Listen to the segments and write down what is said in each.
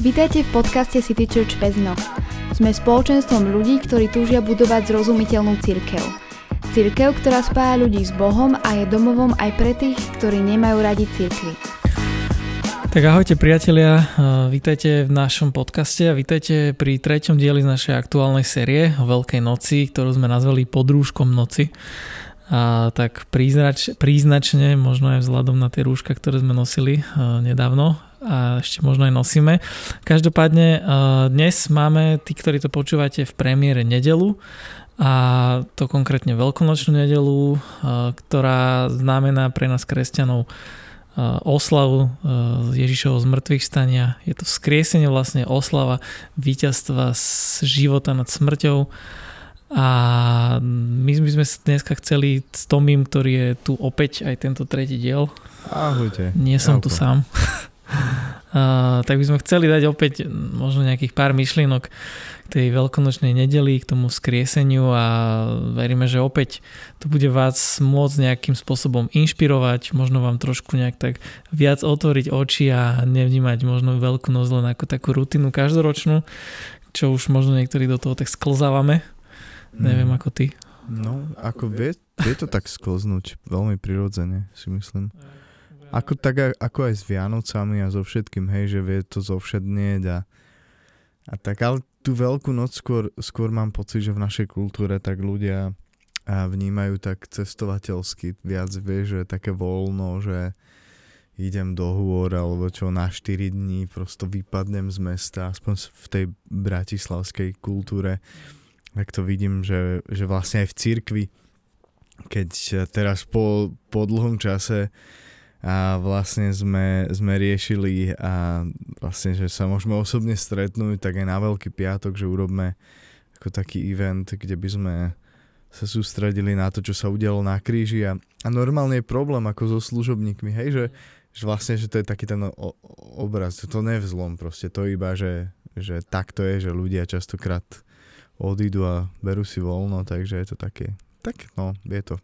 Vítajte v podcaste City Church Pezno. Sme spoločenstvom ľudí, ktorí túžia budovať zrozumiteľnú cirkev. Cirkev, ktorá spája ľudí s Bohom a je domovom aj pre tých, ktorí nemajú radi cirkvy. Tak ahojte priatelia, vítajte v našom podcaste a vítajte pri treťom dieli z našej aktuálnej série o Veľkej noci, ktorú sme nazvali Podrúžkom noci. A tak príznač, príznačne, možno aj vzhľadom na tie rúška, ktoré sme nosili nedávno, a ešte možno aj nosíme. Každopádne eh, dnes máme, tí, ktorí to počúvate v premiére nedelu, a to konkrétne veľkonočnú nedelu, eh, ktorá znamená pre nás kresťanov eh, oslavu Ježišovho zmrtvých stania. Je to vzkriesenie vlastne oslava víťazstva z života nad smrťou. A my by sme dneska chceli s Tomím, ktorý je tu opäť aj tento tretí diel. Ahojte. Nie som tu sám. Tak by sme chceli dať opäť možno nejakých pár myšlienok k tej veľkonočnej nedeli, k tomu skrieseniu a veríme, že opäť to bude vás môcť nejakým spôsobom inšpirovať, možno vám trošku nejak tak viac otvoriť oči a nevnímať možno veľkú noc len ako takú rutinu každoročnú, čo už možno niektorí do toho tak sklzávame. Mm. Neviem ako ty. No, ako vie, vie to tak sklznúť veľmi prirodzene, si myslím. Ako, tak ako aj s Vianocami a so všetkým, hej, že vie to zovšednieť a, a tak, ale tú veľkú noc skôr, skôr mám pocit, že v našej kultúre tak ľudia a vnímajú tak cestovateľsky viac, vie, že také voľno, že idem do hôr alebo čo na 4 dní prosto vypadnem z mesta, aspoň v tej bratislavskej kultúre, tak to vidím, že, že vlastne aj v cirkvi, keď teraz po, po dlhom čase a vlastne sme, sme riešili a vlastne, že sa môžeme osobne stretnúť, tak aj na Veľký piatok, že urobme ako taký event, kde by sme sa sústredili na to, čo sa udialo na kríži. A, a normálne je problém ako so služobníkmi, hej, že, že vlastne, že to je taký ten o, obraz, to nevzlom proste, to iba, že, že tak je, že ľudia častokrát odídu a berú si voľno, takže je to také tak no, je to.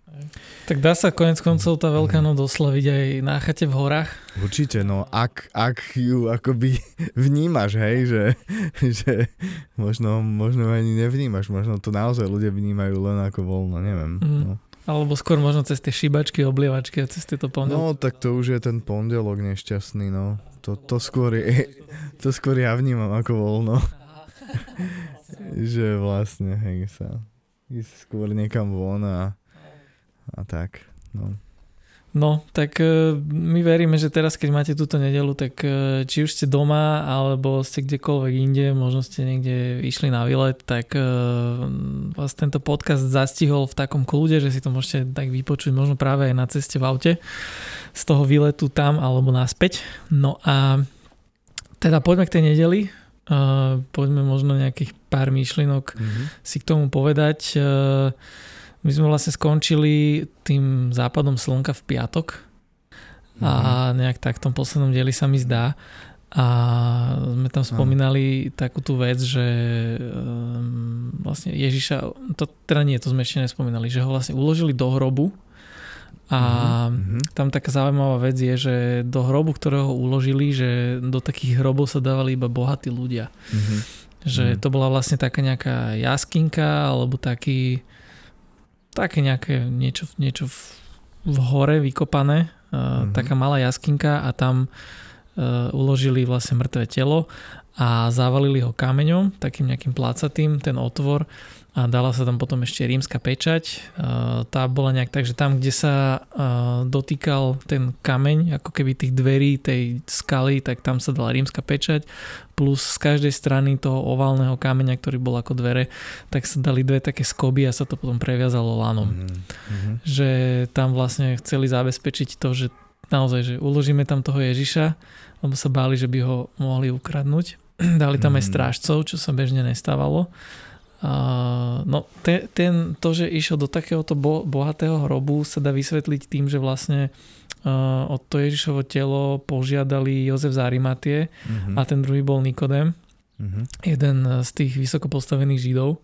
Tak dá sa konec koncov tá Veľká noc oslaviť aj na chate v horách? Určite, no ak, ak ju akoby vnímaš, hej, že, že možno, možno ani nevnímaš, možno to naozaj ľudia vnímajú len ako voľno, neviem. Mm. No. Alebo skôr možno cez tie šibačky, oblievačky a cez tieto pondelky. No, tak to už je ten pondelok nešťastný, no. To, to, skôr, je, to skôr ja vnímam ako voľno. že vlastne, hej, sa ísť skôr niekam von a, a tak. No. No, tak e, my veríme, že teraz, keď máte túto nedelu, tak e, či už ste doma, alebo ste kdekoľvek inde, možno ste niekde išli na výlet, tak e, vás tento podcast zastihol v takom kľude, že si to môžete tak vypočuť možno práve aj na ceste v aute z toho výletu tam alebo naspäť. No a teda poďme k tej nedeli. Uh, poďme možno nejakých pár myšlienok mm-hmm. si k tomu povedať. Uh, my sme vlastne skončili tým západom slnka v piatok mm-hmm. a mhm. nejak tak v tom poslednom dieli sa mi zdá. A sme tam spomínali mm. takú tú vec, že um, vlastne Ježiša, to teda nie, to sme ešte nespomínali, že ho vlastne uložili do hrobu a mm-hmm. tam taká zaujímavá vec je, že do hrobu, ktorého uložili, že do takých hrobov sa dávali iba bohatí ľudia. Mm-hmm. Že mm-hmm. to bola vlastne taká nejaká jaskinka alebo taký také nejaké niečo, niečo v, v hore vykopané, mm-hmm. taká malá jaskinka a tam uh, uložili vlastne mŕtve telo a zavalili ho kameňom, takým nejakým plácatým, ten otvor a dala sa tam potom ešte rímska pečať. Tá bola nejak tak, že tam, kde sa dotýkal ten kameň, ako keby tých dverí tej skaly, tak tam sa dala rímska pečať, plus z každej strany toho oválneho kameňa, ktorý bol ako dvere, tak sa dali dve také skoby a sa to potom previazalo lanom. Mm-hmm. Že tam vlastne chceli zabezpečiť to, že naozaj, že uložíme tam toho Ježiša, lebo sa báli, že by ho mohli ukradnúť. Dali tam mm. aj mhm. strážcov, čo sa bežne nestávalo no ten, ten, to, že išiel do takéhoto bo, bohatého hrobu sa dá vysvetliť tým, že vlastne uh, od to Ježišovo telo požiadali Jozef Zárimatie uh-huh. a ten druhý bol Nikodem, uh-huh. jeden z tých vysoko postavených židov.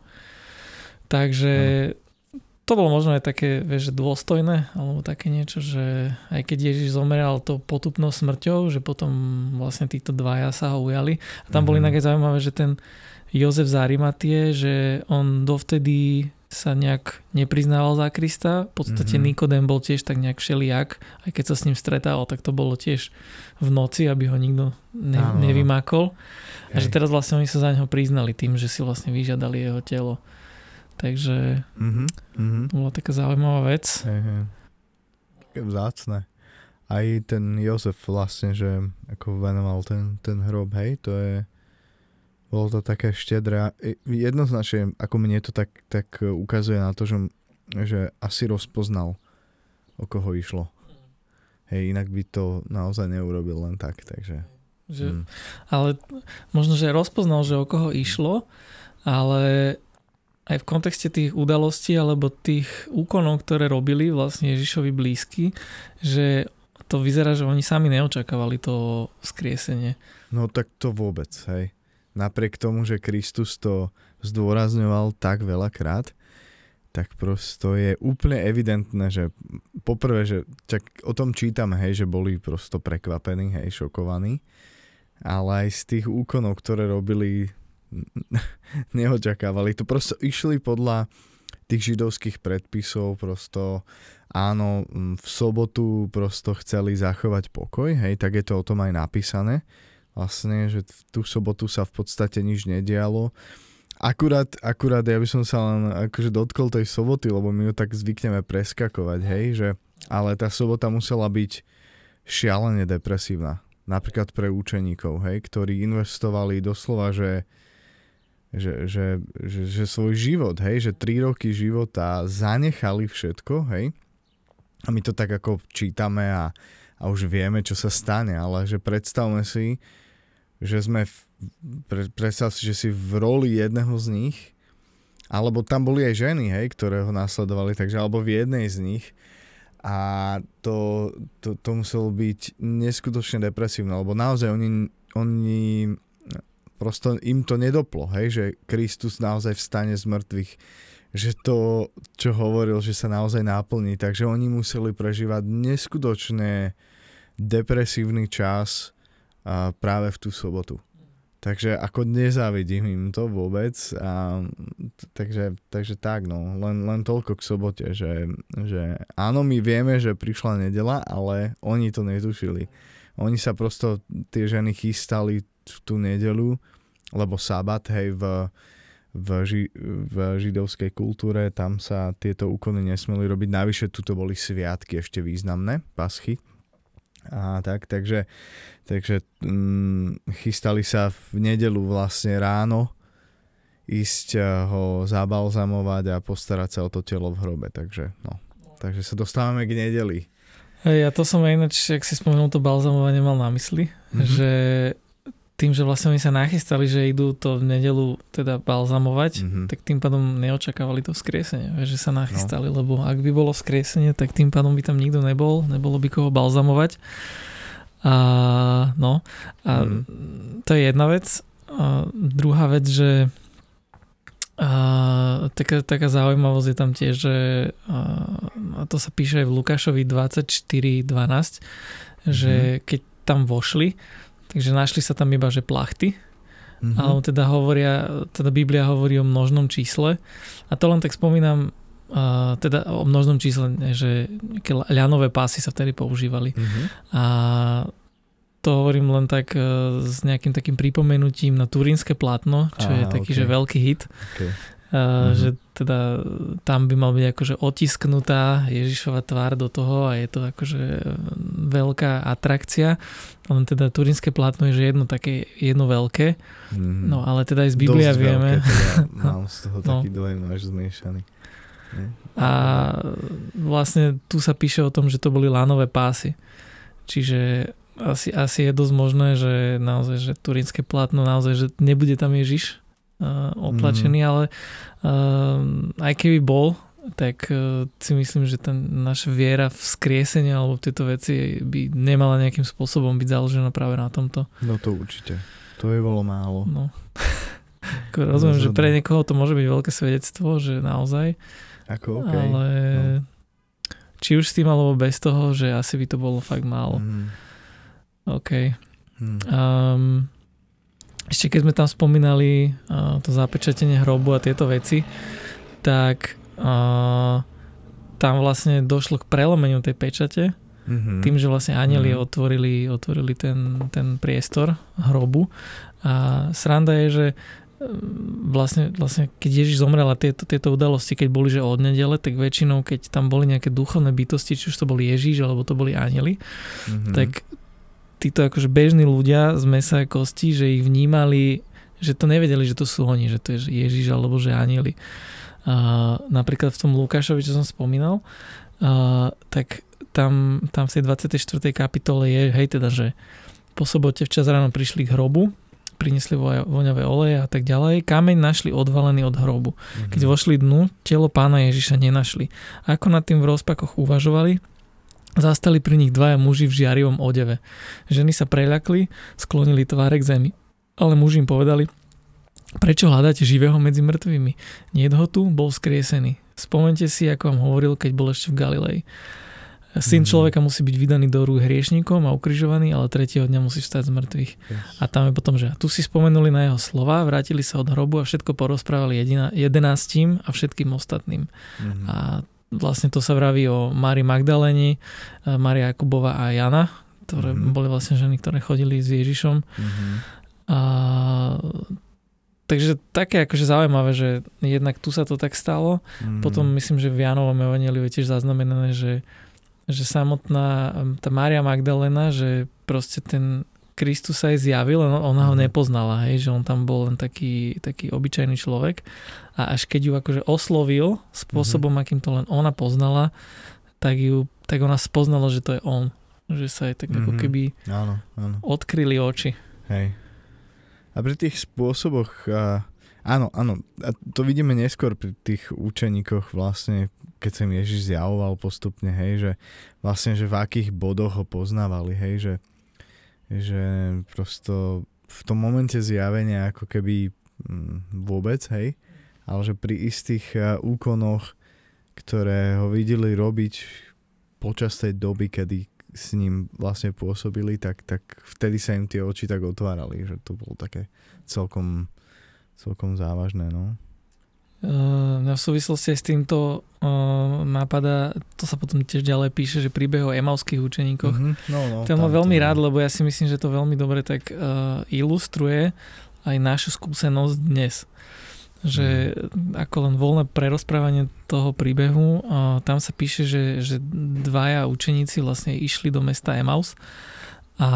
Takže uh-huh. to bolo možno aj také, vieš, dôstojné, alebo také niečo, že aj keď Ježiš zomrel to potupnou smrťou, že potom vlastne títo dvaja sa ho ujali. A tam mm-hmm. boli také zaujímavé, že ten Jozef z Arimatie, že on dovtedy sa nejak nepriznával za Krista. V podstate mm-hmm. Nikodem bol tiež tak nejak všelijak, aj keď sa s ním stretával, tak to bolo tiež v noci, aby ho nikto ne, nevymákol. Hej. A že teraz vlastne oni sa za neho priznali tým, že si vlastne vyžiadali jeho telo. Takže mm-hmm. to bola taká zaujímavá vec. Hej. Také vzácne. Aj ten Jozef vlastne, že ako venoval ten, ten hrob, hej, to je bolo to také štedré. Jednoznačne, ako mne to tak, tak ukazuje na to, že, že asi rozpoznal, o koho išlo. Hej, inak by to naozaj neurobil len tak, takže... Že, hmm. Ale možno, že rozpoznal, že o koho išlo, ale aj v kontexte tých udalostí alebo tých úkonov, ktoré robili vlastne Ježišovi blízky, že to vyzerá, že oni sami neočakávali to skriesenie. No tak to vôbec, hej napriek tomu, že Kristus to zdôrazňoval tak veľakrát, tak prosto je úplne evidentné, že poprvé, že čak o tom čítame, hej, že boli prosto prekvapení, hej, šokovaní, ale aj z tých úkonov, ktoré robili, neočakávali. To prosto išli podľa tých židovských predpisov, prosto áno, v sobotu prosto chceli zachovať pokoj, hej, tak je to o tom aj napísané vlastne, že v tú sobotu sa v podstate nič nedialo. Akurát, akurát ja by som sa len akože dotkol tej soboty, lebo my ju tak zvykneme preskakovať, hej, že ale tá sobota musela byť šialene depresívna. Napríklad pre učeníkov, hej, ktorí investovali doslova, že, že, že, že, že svoj život, hej, že tri roky života zanechali všetko, hej. A my to tak ako čítame a, a už vieme, čo sa stane, ale že predstavme si, že sme, v, pre, predstav si, že si v roli jedného z nich, alebo tam boli aj ženy, hej, ktoré ho následovali, takže alebo v jednej z nich. A to, to, to muselo byť neskutočne depresívne, lebo naozaj oni, oni prosto im to nedoplo, hej, že Kristus naozaj vstane z mŕtvych, že to, čo hovoril, že sa naozaj náplní, takže oni museli prežívať neskutočne depresívny čas, práve v tú sobotu. Takže ako nezávidím im to vôbec. A, takže, takže tak, no. Len, len toľko k sobote, že, že áno, my vieme, že prišla nedela, ale oni to netušili. Oni sa prosto, tie ženy chystali v tú nedelu, lebo sabat, hej, v, v, ži, v židovskej kultúre, tam sa tieto úkony nesmeli robiť. Navyše, tuto boli sviatky ešte významné, paschy, a tak, takže, takže mm, chystali sa v nedelu vlastne ráno ísť eh, ho zabalzamovať a postarať sa o to telo v hrobe, takže no. Takže sa dostávame k nedeli. Ja to som aj ináč, ak si spomenul to balzamovanie, mal na mysli, mm-hmm. že tým, že vlastne oni sa nachystali, že idú to v nedelu teda balzamovať, mm-hmm. tak tým pádom neočakávali to vzkriesenie, že sa nachystali, no. lebo ak by bolo vzkriesenie, tak tým pádom by tam nikto nebol, nebolo by koho balzamovať. A, no, a mm. to je jedna vec. A druhá vec, že a, taká, taká zaujímavosť je tam tiež, že a, a to sa píše aj v Lukášovi 24.12, mm. že keď tam vošli, Takže našli sa tam iba, že plachty, mm-hmm. alebo teda hovoria, teda Biblia hovorí o množnom čísle a to len tak spomínam uh, teda o množnom čísle, že ľanové pásy sa vtedy používali mm-hmm. a to hovorím len tak uh, s nejakým takým pripomenutím na turínske plátno, čo Aha, je taký, okay. že veľký hit. Okay. Mm-hmm. že teda tam by mal byť akože otisknutá Ježišova tvár do toho a je to akože veľká atrakcia. Len teda turínske plátno je, že jedno také, jedno veľké. Mm-hmm. No ale teda aj z Biblia Dosť vieme. Veľké, teda mám z toho no. taký dojem až zmiešaný. A vlastne tu sa píše o tom, že to boli lánové pásy. Čiže asi, asi je dosť možné, že naozaj, že turínske plátno naozaj, že nebude tam Ježiš, oplačený, mm. ale uh, aj keby bol, tak uh, si myslím, že ten naša viera v skriesenie alebo tieto veci by nemala nejakým spôsobom byť založená práve na tomto. No to určite. To je bolo málo. No. rozumiem, že pre niekoho to môže byť veľké svedectvo, že naozaj. Ako, okay. ale no. či už s tým alebo bez toho, že asi by to bolo fakt málo. Mm. OK. Mm. Um, ešte keď sme tam spomínali uh, to zapečatenie hrobu a tieto veci, tak uh, tam vlastne došlo k prelomeniu tej pečate, Mm-hmm. tým, že vlastne anieli Mhm. otvorili, otvorili ten, ten priestor hrobu. A sranda je, že mm, vlastne, vlastne keď Ježiš zomrel a tieto, tieto udalosti, keď boli že od nedele, tak väčšinou, keď tam boli nejaké duchovné bytosti, či už to boli Ježiš alebo to boli anieli, Mm-hmm. tak títo akože bežní ľudia z mesa a kosti, že ich vnímali, že to nevedeli, že to sú oni, že to je Ježiš alebo že anieli. A napríklad v tom Lukášovi, čo som spomínal, a, tak tam, tam v tej 24. kapitole je, hej teda, že po sobote včas ráno prišli k hrobu, priniesli voňavé oleje a tak ďalej. Kameň našli odvalený od hrobu. Keď vošli dnu, telo pána Ježiša nenašli. Ako nad tým v rozpakoch uvažovali, zastali pri nich dvaja muži v žiarivom odeve. Ženy sa preľakli, sklonili tváre k zemi. Ale muži im povedali, prečo hľadáte živého medzi mŕtvými? Nie ho tu, bol skriesený. Spomente si, ako vám hovoril, keď bol ešte v Galilei. Syn Mhm. človeka musí byť vydaný do rúk hriešnikom a ukrižovaný, ale tretieho dňa musí vstať z mŕtvych. A tam je potom, že tu si spomenuli na jeho slova, vrátili sa od hrobu a všetko porozprávali jedina, jedenáctim a všetkým ostatným. Mm-hmm. A vlastne to sa vraví o Mári Magdaleni, eh, Mária Jakubova a Jana, ktoré Mhm. boli vlastne ženy, ktoré chodili s Ježišom. Mm-hmm. A, takže také akože zaujímavé, že jednak tu sa to tak stalo. Mm-hmm. Potom myslím, že v Jánovom evaneliu je tiež zaznamenané, že, že samotná tá Mária Magdalena, že proste ten Kristus sa jej zjavil, len ona ho Mhm. nepoznala, hej, že on tam bol len taký, taký obyčajný človek a až keď ju akože oslovil spôsobom, akým to len ona poznala, tak ju, tak ona spoznala, že to je on. Že sa jej tak ako Mhm. keby Áno, áno. odkryli oči. Hej. A pri tých spôsoboch, a, áno, áno, a to vidíme neskôr pri tých učeníkoch vlastne, keď sa im Ježiš zjavoval postupne, hej, že vlastne, že v akých bodoch ho poznávali, hej, že, že prosto v tom momente zjavenia ako keby mm, vôbec, hej, ale že pri istých a, úkonoch, ktoré ho videli robiť počas tej doby, kedy s ním vlastne pôsobili, tak, tak vtedy sa im tie oči tak otvárali, že to bolo také celkom, celkom závažné, no. Uh, v súvislosti aj s týmto uh, napadá, to sa potom tiež ďalej píše, že príbeh o emauských učeníkoch. Mhm, no, no, To mám veľmi to- rád, lebo ja si myslím, že to veľmi dobre tak uh, ilustruje aj našu skúsenosť dnes. Že ako len voľné prerozprávanie toho príbehu, uh, tam sa píše, že, že dvaja učeníci vlastne išli do mesta Emaus a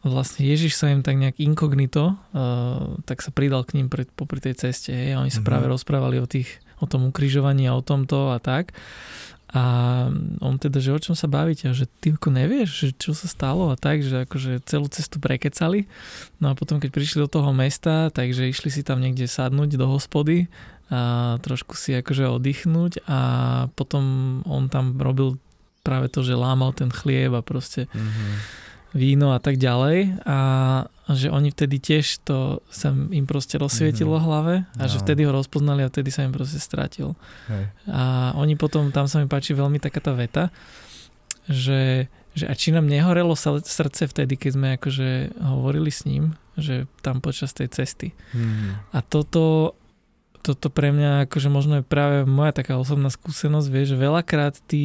vlastne Ježiš sa im tak nejak inkognito, uh, tak sa pridal k ním pri, popri tej ceste hej, a oni sa Mhm. práve rozprávali o, tých, o tom ukrižovaní a o tomto a tak. A on teda, že o čom sa bavíte? A že ty ako nevieš, že čo sa stalo a tak, že akože celú cestu prekecali. No a potom, keď prišli do toho mesta, takže išli si tam niekde sadnúť do hospody a trošku si akože oddychnúť a potom on tam robil práve to, že lámal ten chlieb a proste Mhm. Víno a tak ďalej a že oni vtedy tiež to sa im proste rozsvietilo v hlave a že No. vtedy ho rozpoznali a vtedy sa im proste stratil. Hej. A oni potom, tam sa mi páči veľmi taká tá veta, že, že a či nám nehorelo srdce vtedy, keď sme akože hovorili s ním, že tam počas tej cesty. Mhm. A toto, toto pre mňa akože možno je práve moja taká osobná skúsenosť, vieš, veľakrát ty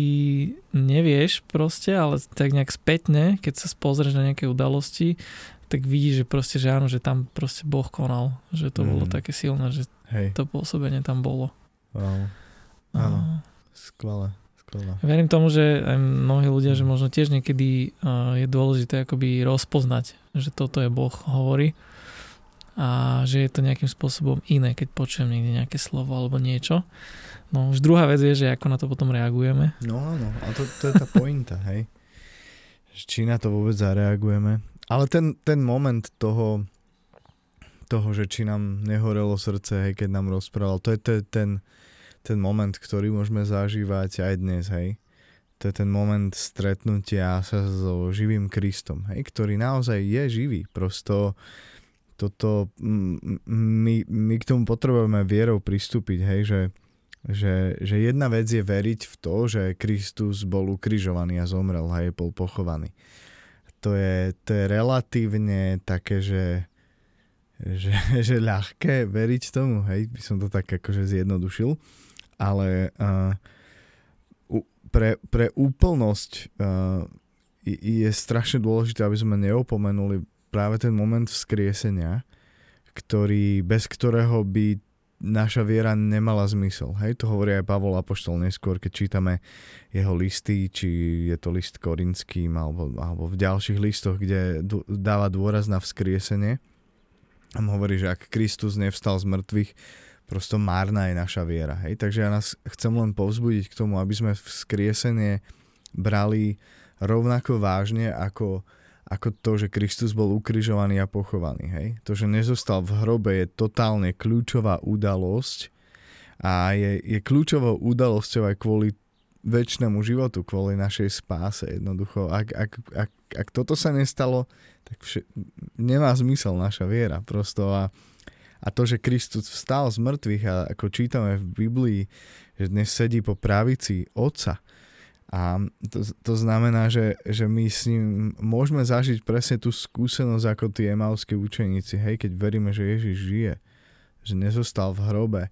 nevieš proste, ale tak nejak spätne, keď sa spozrieš na nejaké udalosti, tak vidíš, že proste, že áno, že tam proste Boh konal, že to bolo Mhm. také silné, že Hej, to pôsobenie tam bolo. wow. Áno. Skvelé, skvelé. Ja verím tomu, že aj mnohí ľudia, že možno tiež niekedy uh, je dôležité akoby rozpoznať, že toto je Boh hovorí a že je to nejakým spôsobom iné, keď počujem niekde nejaké slovo alebo niečo. No už druhá vec je, že ako na to potom reagujeme. No áno, a to, to je tá pointa, hej. Či na to vôbec zareagujeme. Ale ten, ten moment toho, toho, že či nám nehorelo srdce, hej, keď nám rozprával, to je, to ten, ten moment, ktorý môžeme zažívať aj dnes, hej. To je ten moment stretnutia sa so živým Kristom, hej, ktorý naozaj je živý. Prosto toto, my, my k tomu potrebujeme vierou pristúpiť, hej, že, Že, že jedna vec je veriť v to, že Kristus bol ukrižovaný a zomrel, hej, bol pochovaný. To je, to je relatívne také, že, že, že ľahké veriť tomu, hej, by som to tak akože zjednodušil, ale uh, pre, pre úplnosť uh, je strašne dôležité, aby sme neopomenuli práve ten moment vzkriesenia, ktorý, bez ktorého by naša viera nemala zmysel. Hej, to hovorí aj Pavol Apoštol neskôr, keď čítame jeho listy, či je to list korinským alebo, alebo v ďalších listoch, kde dáva dôraz na vzkriesenie. On hovorí, že ak Kristus nevstal z mŕtvych, prosto márna je naša viera. Hej? Takže ja nás chcem len povzbudiť k tomu, aby sme vzkriesenie brali rovnako vážne ako, ako to, že Kristus bol ukrižovaný a pochovaný. Hej? To, že nezostal v hrobe, je totálne kľúčová udalosť a je, je kľúčovou udalosťou aj kvôli väčšnému životu, kvôli našej spáse. Jednoducho, ak, ak, ak, ak toto sa nestalo, tak vše, nemá zmysel naša viera. Prosto a, a to, že Kristus vstal z mŕtvych a ako čítame v Biblii, že dnes sedí po pravici Otca, a to, to znamená, že, že my s ním môžeme zažiť presne tú skúsenosť ako tí emalskí učeníci, hej, keď veríme, že Ježiš žije, že nezostal v hrobe,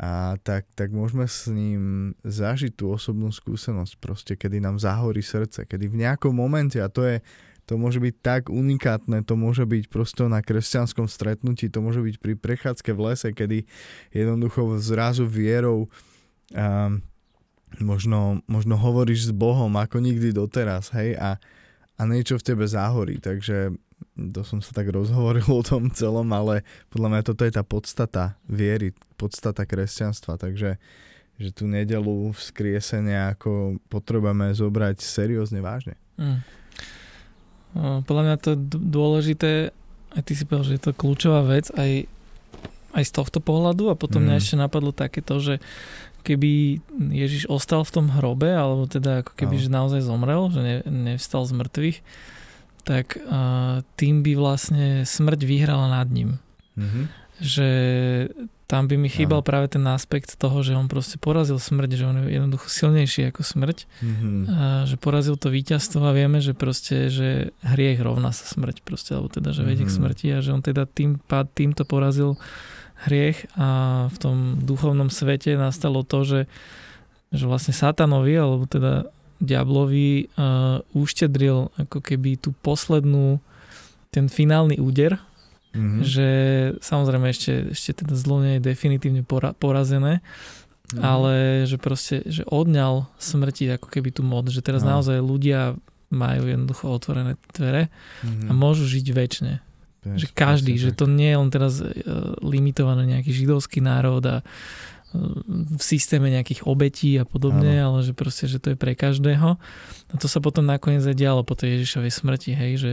a tak, tak môžeme s ním zažiť tú osobnú skúsenosť proste, kedy nám zahorí srdce, kedy v nejakom momente, a to je, to môže byť tak unikátne, to môže byť prosto na kresťanskom stretnutí, to môže byť pri prechádzke v lese, kedy jednoducho zrazu vierou um, možno, možno hovoríš s Bohom ako nikdy doteraz, hej, a, a niečo v tebe záhorí, takže to som sa tak rozhovoril o tom celom, ale podľa mňa toto je tá podstata viery, podstata kresťanstva, takže že tú nedelu vzkriesenia ako potrebujeme zobrať seriózne vážne. Mm. Podľa mňa to je dôležité, aj ty si povedal, že je to kľúčová vec, aj, aj z tohto pohľadu a potom mm. mňa ešte napadlo takéto, že keby Ježiš ostal v tom hrobe, alebo teda ako keby, no. že naozaj zomrel, že ne, nevstal z mŕtvych, tak uh, tým by vlastne smrť vyhrala nad ním. Mm-hmm. Že tam by mi chýbal no. práve ten aspekt toho, že on proste porazil smrť, že on je jednoducho silnejší ako smrť, mm-hmm. a že porazil to víťazstvo a vieme, že proste, že hriech rovná sa smrť proste, alebo teda, že vedie mm-hmm. k mhm. smrti a že on teda tým, týmto porazil hriech a v tom duchovnom svete nastalo to, že, že vlastne satanovi, alebo teda diablovi uh, uštedril ako keby tú poslednú, ten finálny úder, mm-hmm. že samozrejme ešte, ešte teda zlo nie je definitívne pora, porazené, mm-hmm. ale že proste, že odňal smrti ako keby tú moc, že teraz no. naozaj ľudia majú jednoducho otvorené dvere mm-hmm. a môžu žiť väčšine. Že každý, že to nie je len teraz e, limitované nejaký židovský národ a e, v systéme nejakých obetí a podobne, Áno. ale že proste, že to je pre každého. A to sa potom nakoniec aj dialo po tej Ježišovej smrti, hej, že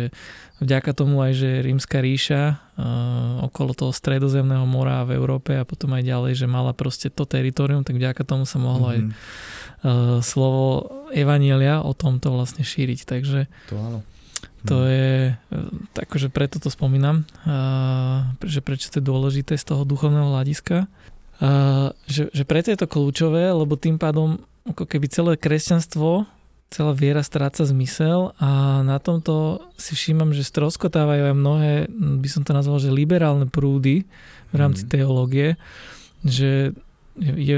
vďaka tomu aj, že rímska ríša uh, okolo toho stredozemného mora v Európe a potom aj ďalej, že mala proste to teritorium, tak vďaka tomu sa mohlo mm-hmm. aj uh, slovo Evanielia o tomto vlastne šíriť, takže to áno. To hmm. je, tak, že preto to spomínam, že prečo to je dôležité z toho duchovného hľadiska. Že, že preto je to kľúčové, lebo tým pádom ako keby celé kresťanstvo, celá viera stráca zmysel a na tomto si všímam, že stroskotávajú aj mnohé, by som to nazval, že liberálne prúdy v rámci mm. teológie, že je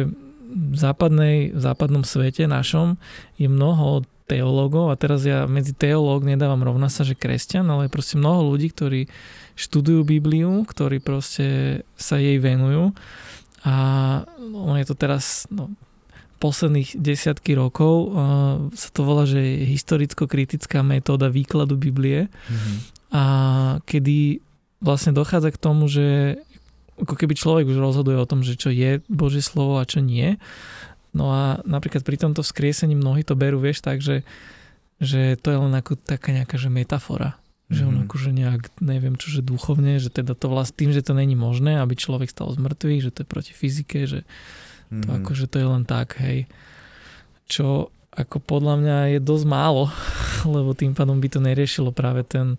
v, západnej, v západnom svete našom je mnoho teológov a teraz ja medzi teológ nedávam rovna sa, že kresťan, ale je proste mnoho ľudí, ktorí študujú Bibliu, ktorí proste sa jej venujú a no, je to teraz no, posledných desiatky rokov uh, sa to volá, že je historicko-kritická metóda výkladu Biblie mm-hmm. a kedy vlastne dochádza k tomu, že ako keby človek už rozhoduje o tom, že čo je Božie slovo a čo nie No a napríklad pri tomto vzkriesení mnohí to berú, vieš, tak, že, že to je len ako taká nejaká že metafora. Že on mm-hmm. akože nejak, neviem čo, že duchovne, že teda to vlastne tým, že to není možné, aby človek stal z mŕtvych, že to je proti fyzike, že to mm-hmm. akože to je len tak, hej. Čo ako podľa mňa je dosť málo, lebo tým pádom by to neriešilo práve ten,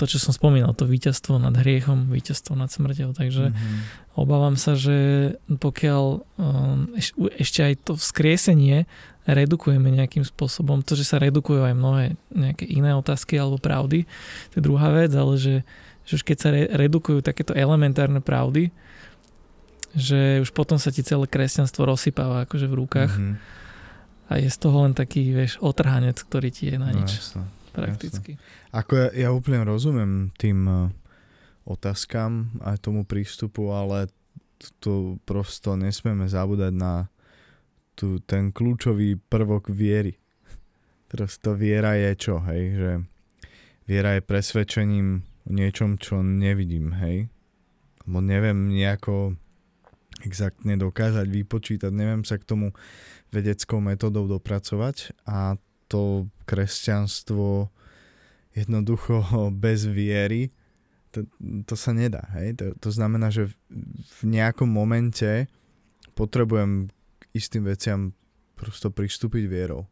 to, čo som spomínal, to víťazstvo nad hriechom, víťazstvo nad smrťou. Takže mm-hmm. obávam sa, že pokiaľ um, eš, ešte aj to vzkriesenie redukujeme nejakým spôsobom, to, že sa redukujú aj mnohé nejaké iné otázky alebo pravdy, to je druhá vec, ale že, že už keď sa re, redukujú takéto elementárne pravdy, že už potom sa ti celé kresťanstvo rozsypáva akože v rukách mm-hmm. a je z toho len taký, vieš, otrhanec, ktorý ti je na no, nič. No, jasne, prakticky. Jasne. Ako ja, ja úplne rozumiem tým uh, otázkam aj tomu prístupu, ale to prosto nesmieme zabúdať na tu, ten kľúčový prvok viery. Teraz to viera je čo, hej, že viera je presvedčením o niečom, čo nevidím, hej. Lebo neviem nejako exaktne dokázať vypočítať, neviem sa k tomu vedeckou metodou dopracovať a to kresťanstvo jednoducho bez viery, to, to sa nedá. Hej? To, to znamená, že v nejakom momente potrebujem istým veciam prosto pristúpiť vierou.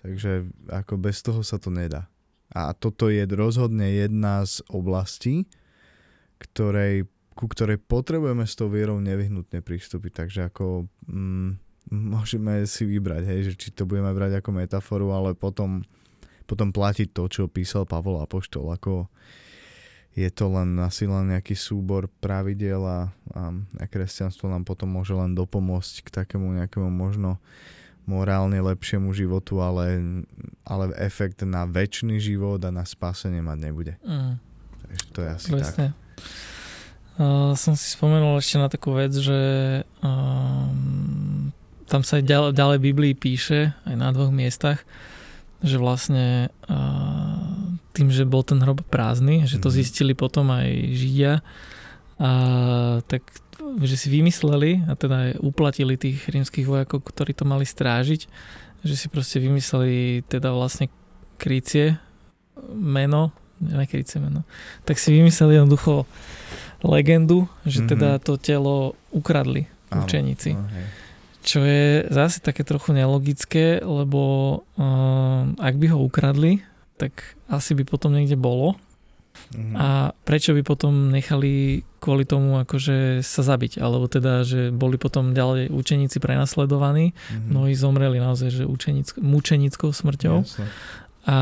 Takže ako bez toho sa to nedá. A toto je rozhodne jedna z oblastí, ktorej, ku ktorej potrebujeme s tou vierou nevyhnutne pristúpiť. Takže ako mm, môžeme si vybrať, hej, že či to budeme brať ako metaforu, ale potom potom platiť to, čo písal Pavol Apoštol, ako je to len asi len nejaký súbor pravidel a, a, a kresťanstvo nám potom môže len dopomôcť k takému nejakému možno morálne lepšiemu životu, ale, ale efekt na väčší život a na spásenie mať nebude. Mm. Takže to je asi Presne. tak. Uh, som si spomenul ešte na takú vec, že um, tam sa ďalej, ďalej Biblii píše, aj na dvoch miestach, že vlastne tým, že bol ten hrob prázdny, že to mhm. zistili potom aj Židia, a tak že si vymysleli a teda aj uplatili tých rímskych vojakov, ktorí to mali strážiť, že si proste vymysleli teda vlastne krycie meno, ne krycie meno, tak si vymysleli jednoducho legendu, že teda to telo ukradli učeníci. Okay. Čo je zase také trochu nelogické, lebo uh, ak by ho ukradli, tak asi by potom niekde bolo. Mm-hmm. A prečo by potom nechali kvôli tomu akože sa zabiť? Alebo teda, že boli potom ďalej učeníci prenasledovaní, mm-hmm. mnohí zomreli naozaj, že učenic, mučenickou smrťou. Jasne. A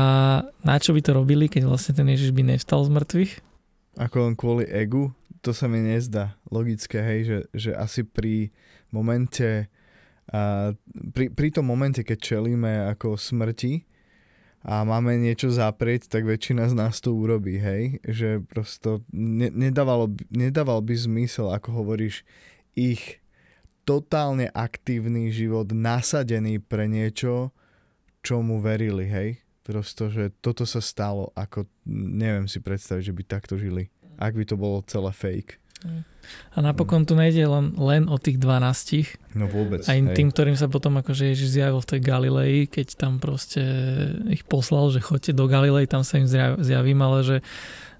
na čo by to robili, keď vlastne ten Ježiš by nevstal z mŕtvych? Ako len kvôli egu? To sa mi nezdá logické, hej, že, že asi pri momente a pri, pri tom momente, keď čelíme ako smrti a máme niečo zaprieť, tak väčšina z nás to urobí, hej? Že prosto ne, nedávalo, nedával by zmysel, ako hovoríš, ich totálne aktívny život nasadený pre niečo, čomu verili, hej? Prosto, že toto sa stalo, ako neviem si predstaviť, že by takto žili. Ak by to bolo celé fake. A napokon tu nejde len, len o tých 12. No vôbec. Aj hej. tým, ktorým sa potom akože Ježiš zjavil v tej Galilei, keď tam proste ich poslal, že choďte do Galilei, tam sa im zjavím, ale že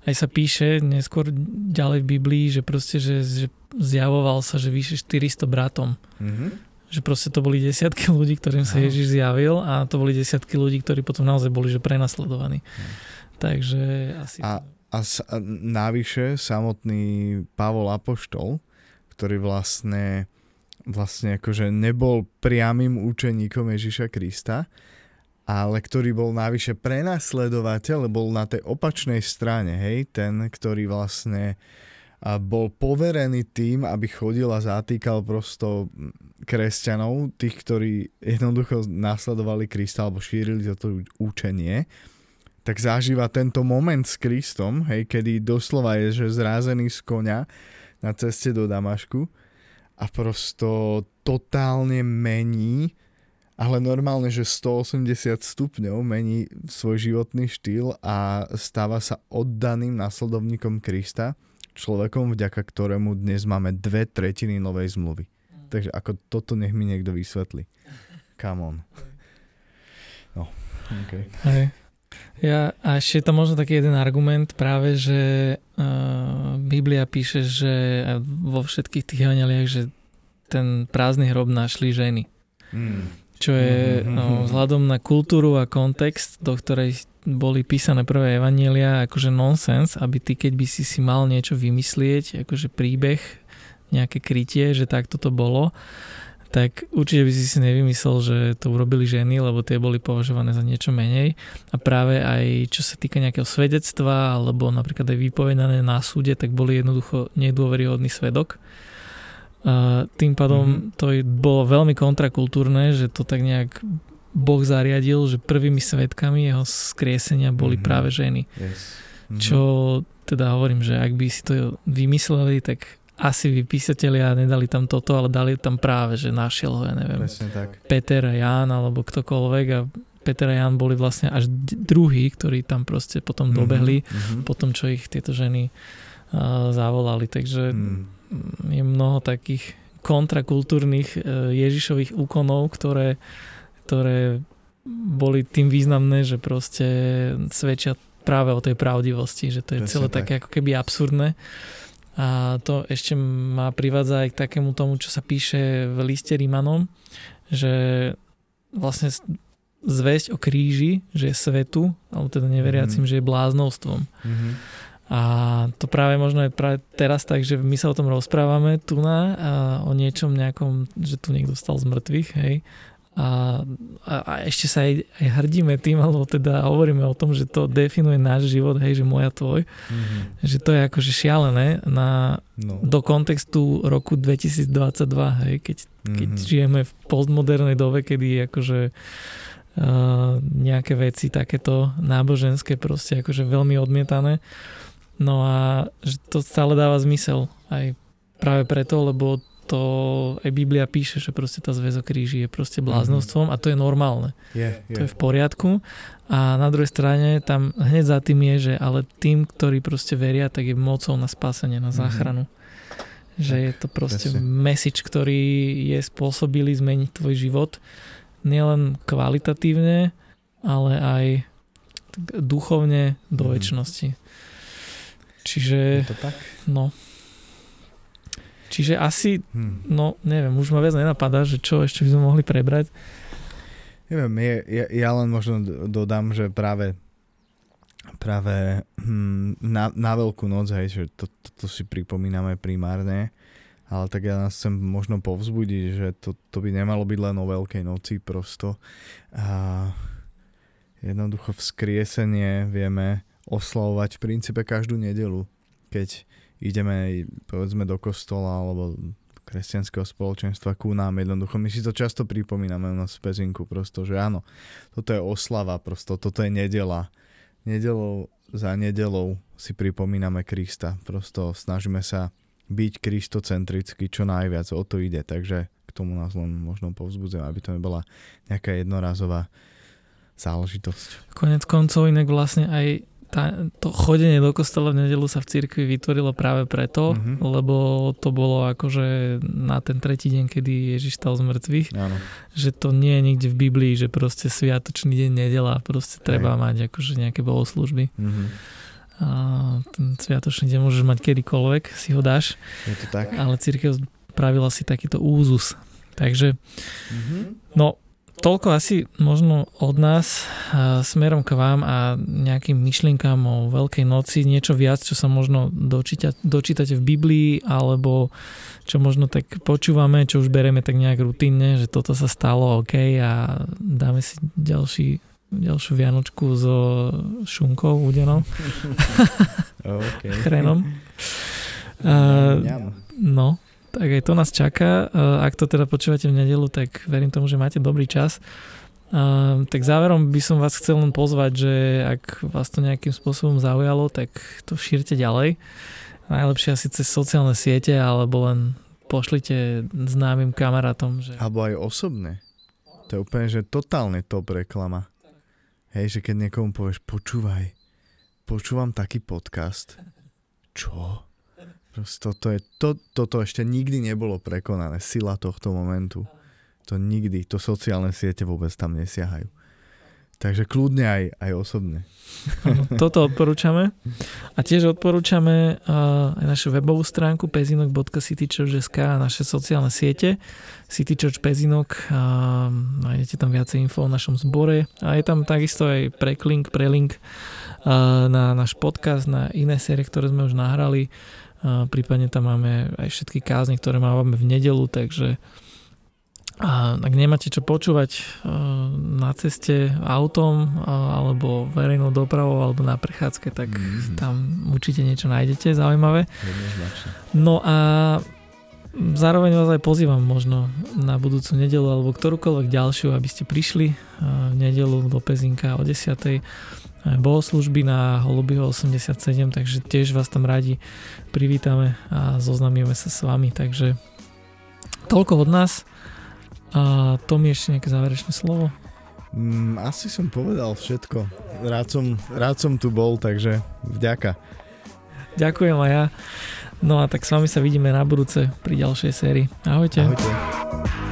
aj sa píše neskôr ďalej v Biblii, že proste, že, že zjavoval sa, že vyše 400 bratom. Mm-hmm. Že proste to boli desiatky ľudí, ktorým sa Ježiš zjavil a to boli desiatky ľudí, ktorí potom naozaj boli že prenasledovaní. Mm. Takže asi... A, a, a navyše samotný Pavol Apoštol, ktorý vlastne, vlastne akože nebol priamým učeníkom Ježiša Krista, ale ktorý bol navyše prenasledovateľ, bol na tej opačnej strane, hej, ten, ktorý vlastne bol poverený tým, aby chodil a zatýkal prosto kresťanov, tých, ktorí jednoducho nasledovali Krista alebo šírili toto učenie tak zažíva tento moment s Kristom, hej, kedy doslova je, že zrázený z konia na ceste do Damašku a prosto totálne mení, ale normálne, že 180 stupňov mení svoj životný štýl a stáva sa oddaným nasledovníkom Krista, človekom, vďaka ktorému dnes máme dve tretiny novej zmluvy. Takže ako toto nech mi niekto vysvetlí. Come on. No, okay. Hej. Ja, a ešte je to možno taký jeden argument práve, že uh, Biblia píše, že vo všetkých tých evaneliách, že ten prázdny hrob našli ženy. Mm. čo je Mhm, no, vzhľadom na kultúru a kontext, do ktorej boli písané prvé evanielia, akože nonsens, aby ty, keď by si si mal niečo vymyslieť, akože príbeh, nejaké krytie, že takto to bolo, tak určite by si si nevymyslel, že to urobili ženy, lebo tie boli považované za niečo menej. A práve aj čo sa týka nejakého svedectva, alebo napríklad aj vypovedané na súde, tak boli jednoducho nedôveryhodný svedok. A tým pádom Mhm. to bolo veľmi kontrakultúrne, že to tak nejak Boh zariadil, že prvými svetkami jeho skriesenia boli Mhm. práve ženy. Yes. Mhm. Čo teda hovorím, že ak by si to vymysleli, tak asi by písatelia nedali tam toto, ale dali tam práve, že našiel ho, ja neviem, Presne tak. Peter a Ján alebo ktokoľvek a Peter a Ján boli vlastne až druhí, ktorí tam proste potom Mhm, dobehli mhm. po tom, čo ich tieto ženy uh, zavolali. Takže mm, je mnoho takých kontrakultúrnych uh, Ježišových úkonov, ktoré, ktoré boli tým významné, že proste svedčia práve o tej pravdivosti, že to je Presne celé tak. také ako keby absurdné. A to ešte ma privádza aj k takému tomu, čo sa píše v liste Rímanom, že vlastne zväzť o kríži, že je svetu, alebo teda neveriacim, Mhm. že je bláznovstvom. Mhm. A to práve možno je práve teraz tak, že my sa o tom rozprávame tu na a o niečom nejakom, že tu niekto stal z mŕtvych, hej. A, a, a ešte sa aj, aj hrdíme tým, alebo teda hovoríme o tom, že to definuje náš život, hej, že moja tvoj, Mhm. že to je akože šialené na, No. do kontextu roku 2022, hej, keď, keď Mhm. žijeme v postmodernej dobe, kedy akože uh, nejaké veci takéto náboženské proste akože veľmi odmietané. No a že to stále dáva zmysel aj práve preto, lebo to aj Biblia píše, že proste tá zväzok kríži je proste bláznostvom a to je normálne. Je, To je v poriadku. A na druhej strane tam hneď za tým je, že ale tým, ktorí proste veria, tak je mocou na spásenie, na Mhm. záchranu. Že Tak, je to proste presne. message, ktorý je spôsobilý zmeniť tvoj život nielen kvalitatívne, ale aj duchovne do Mhm. väčšnosti. Je Čiže, to tak? no. Čiže asi, Hm. no neviem, už ma viac nenapadá, že čo ešte by sme mohli prebrať. Neviem, je, ja, ja len možno dodám, že práve práve hm, na, na Veľkú noc, hej, že to, to, to si pripomíname primárne, ale tak ja nás chcem možno povzbudiť, že to, to by nemalo byť len o Veľkej noci prosto. A jednoducho vzkriesenie vieme oslavovať v princípe každú nedelu, keď ideme povedzme do kostola alebo kresťanského spoločenstva ku nám jednoducho. My si to často pripomíname u nás v prosto, že áno, toto je oslava prosto, toto je nedela. Nedelou za nedelou si pripomíname Krista. Prosto snažíme sa byť kristocentricky čo najviac, o to ide. Takže k tomu nás len možno povzbudzujem, aby to nebola nejaká jednorazová záležitosť. Konec koncov inak vlastne aj tá, to chodenie do kostola v nedelu sa v cirkvi vytvorilo práve preto, Mhm. mm-hmm. lebo to bolo akože na ten tretí deň, kedy Ježiš stal z mŕtvych, Áno. že to nie je nikde v Biblii, že proste sviatočný deň nedela, proste treba Hej. mať akože nejaké bohoslužby. Mhm. A ten sviatočný deň môžeš mať kedykoľvek, si ho dáš, Je to tak? ale církev spravila si takýto úzus. Takže Mhm. No, toľko asi možno od nás a smerom k vám a nejakým myšlienkám o Veľkej noci, niečo viac, čo sa možno dočíta, dočítate v Biblii, alebo čo možno tak počúvame, čo už bereme tak nejak rutinne, že toto sa stalo, OK, a dáme si ďalší, ďalšiu vianočku so šunkou údenou, Okay. chrenom. Ňam. No, tak aj to nás čaká. Ak to teda počúvate v nedelu, tak verím tomu, že máte dobrý čas. Tak záverom by som vás chcel len pozvať, že ak vás to nejakým spôsobom zaujalo, tak to šírte ďalej. Najlepšie asi cez sociálne siete, alebo len pošlite známym kamarátom, že Alebo aj osobne. To je úplne, že totálne top reklama. Hej, že keď niekomu povieš, počúvaj, počúvam taký podcast. Čo? Toto, je, to, toto ešte nikdy nebolo prekonané. Sila tohto momentu. To nikdy, to sociálne siete vôbec tam nesiahajú. Takže kľudne aj, aj osobne. Toto odporúčame. A tiež odporúčame uh, aj našu webovú stránku pezinok.citychurch.sk a naše sociálne siete City Church Pezinok. Uh, nájdete tam viacej info o našom zbore a je tam takisto aj preklink, prelink uh, na náš podcast, na iné série, ktoré sme už nahrali. Prípadne tam máme aj všetky kázne, ktoré máme v nedelu, takže a ak nemáte čo počúvať e, na ceste autom alebo verejnou dopravou alebo na prechádzke, tak mm-hmm. tam určite niečo nájdete zaujímavé. No a zároveň vás aj pozývam možno na budúcu nedelu alebo ktorúkoľvek ďalšiu, aby ste prišli e, v nedelu do Pezinka o 10. služby na Holubiho 87, takže tiež vás tam radi privítame a zoznamíme sa s vami, takže toľko od nás. A Tom ešte nejaké záverečné slovo? Mm, asi som povedal všetko. Rád som, rád som tu bol, takže vďaka. Ďakujem aj ja. No a tak s vami sa vidíme na budúce pri ďalšej sérii. Ahojte. Ahojte.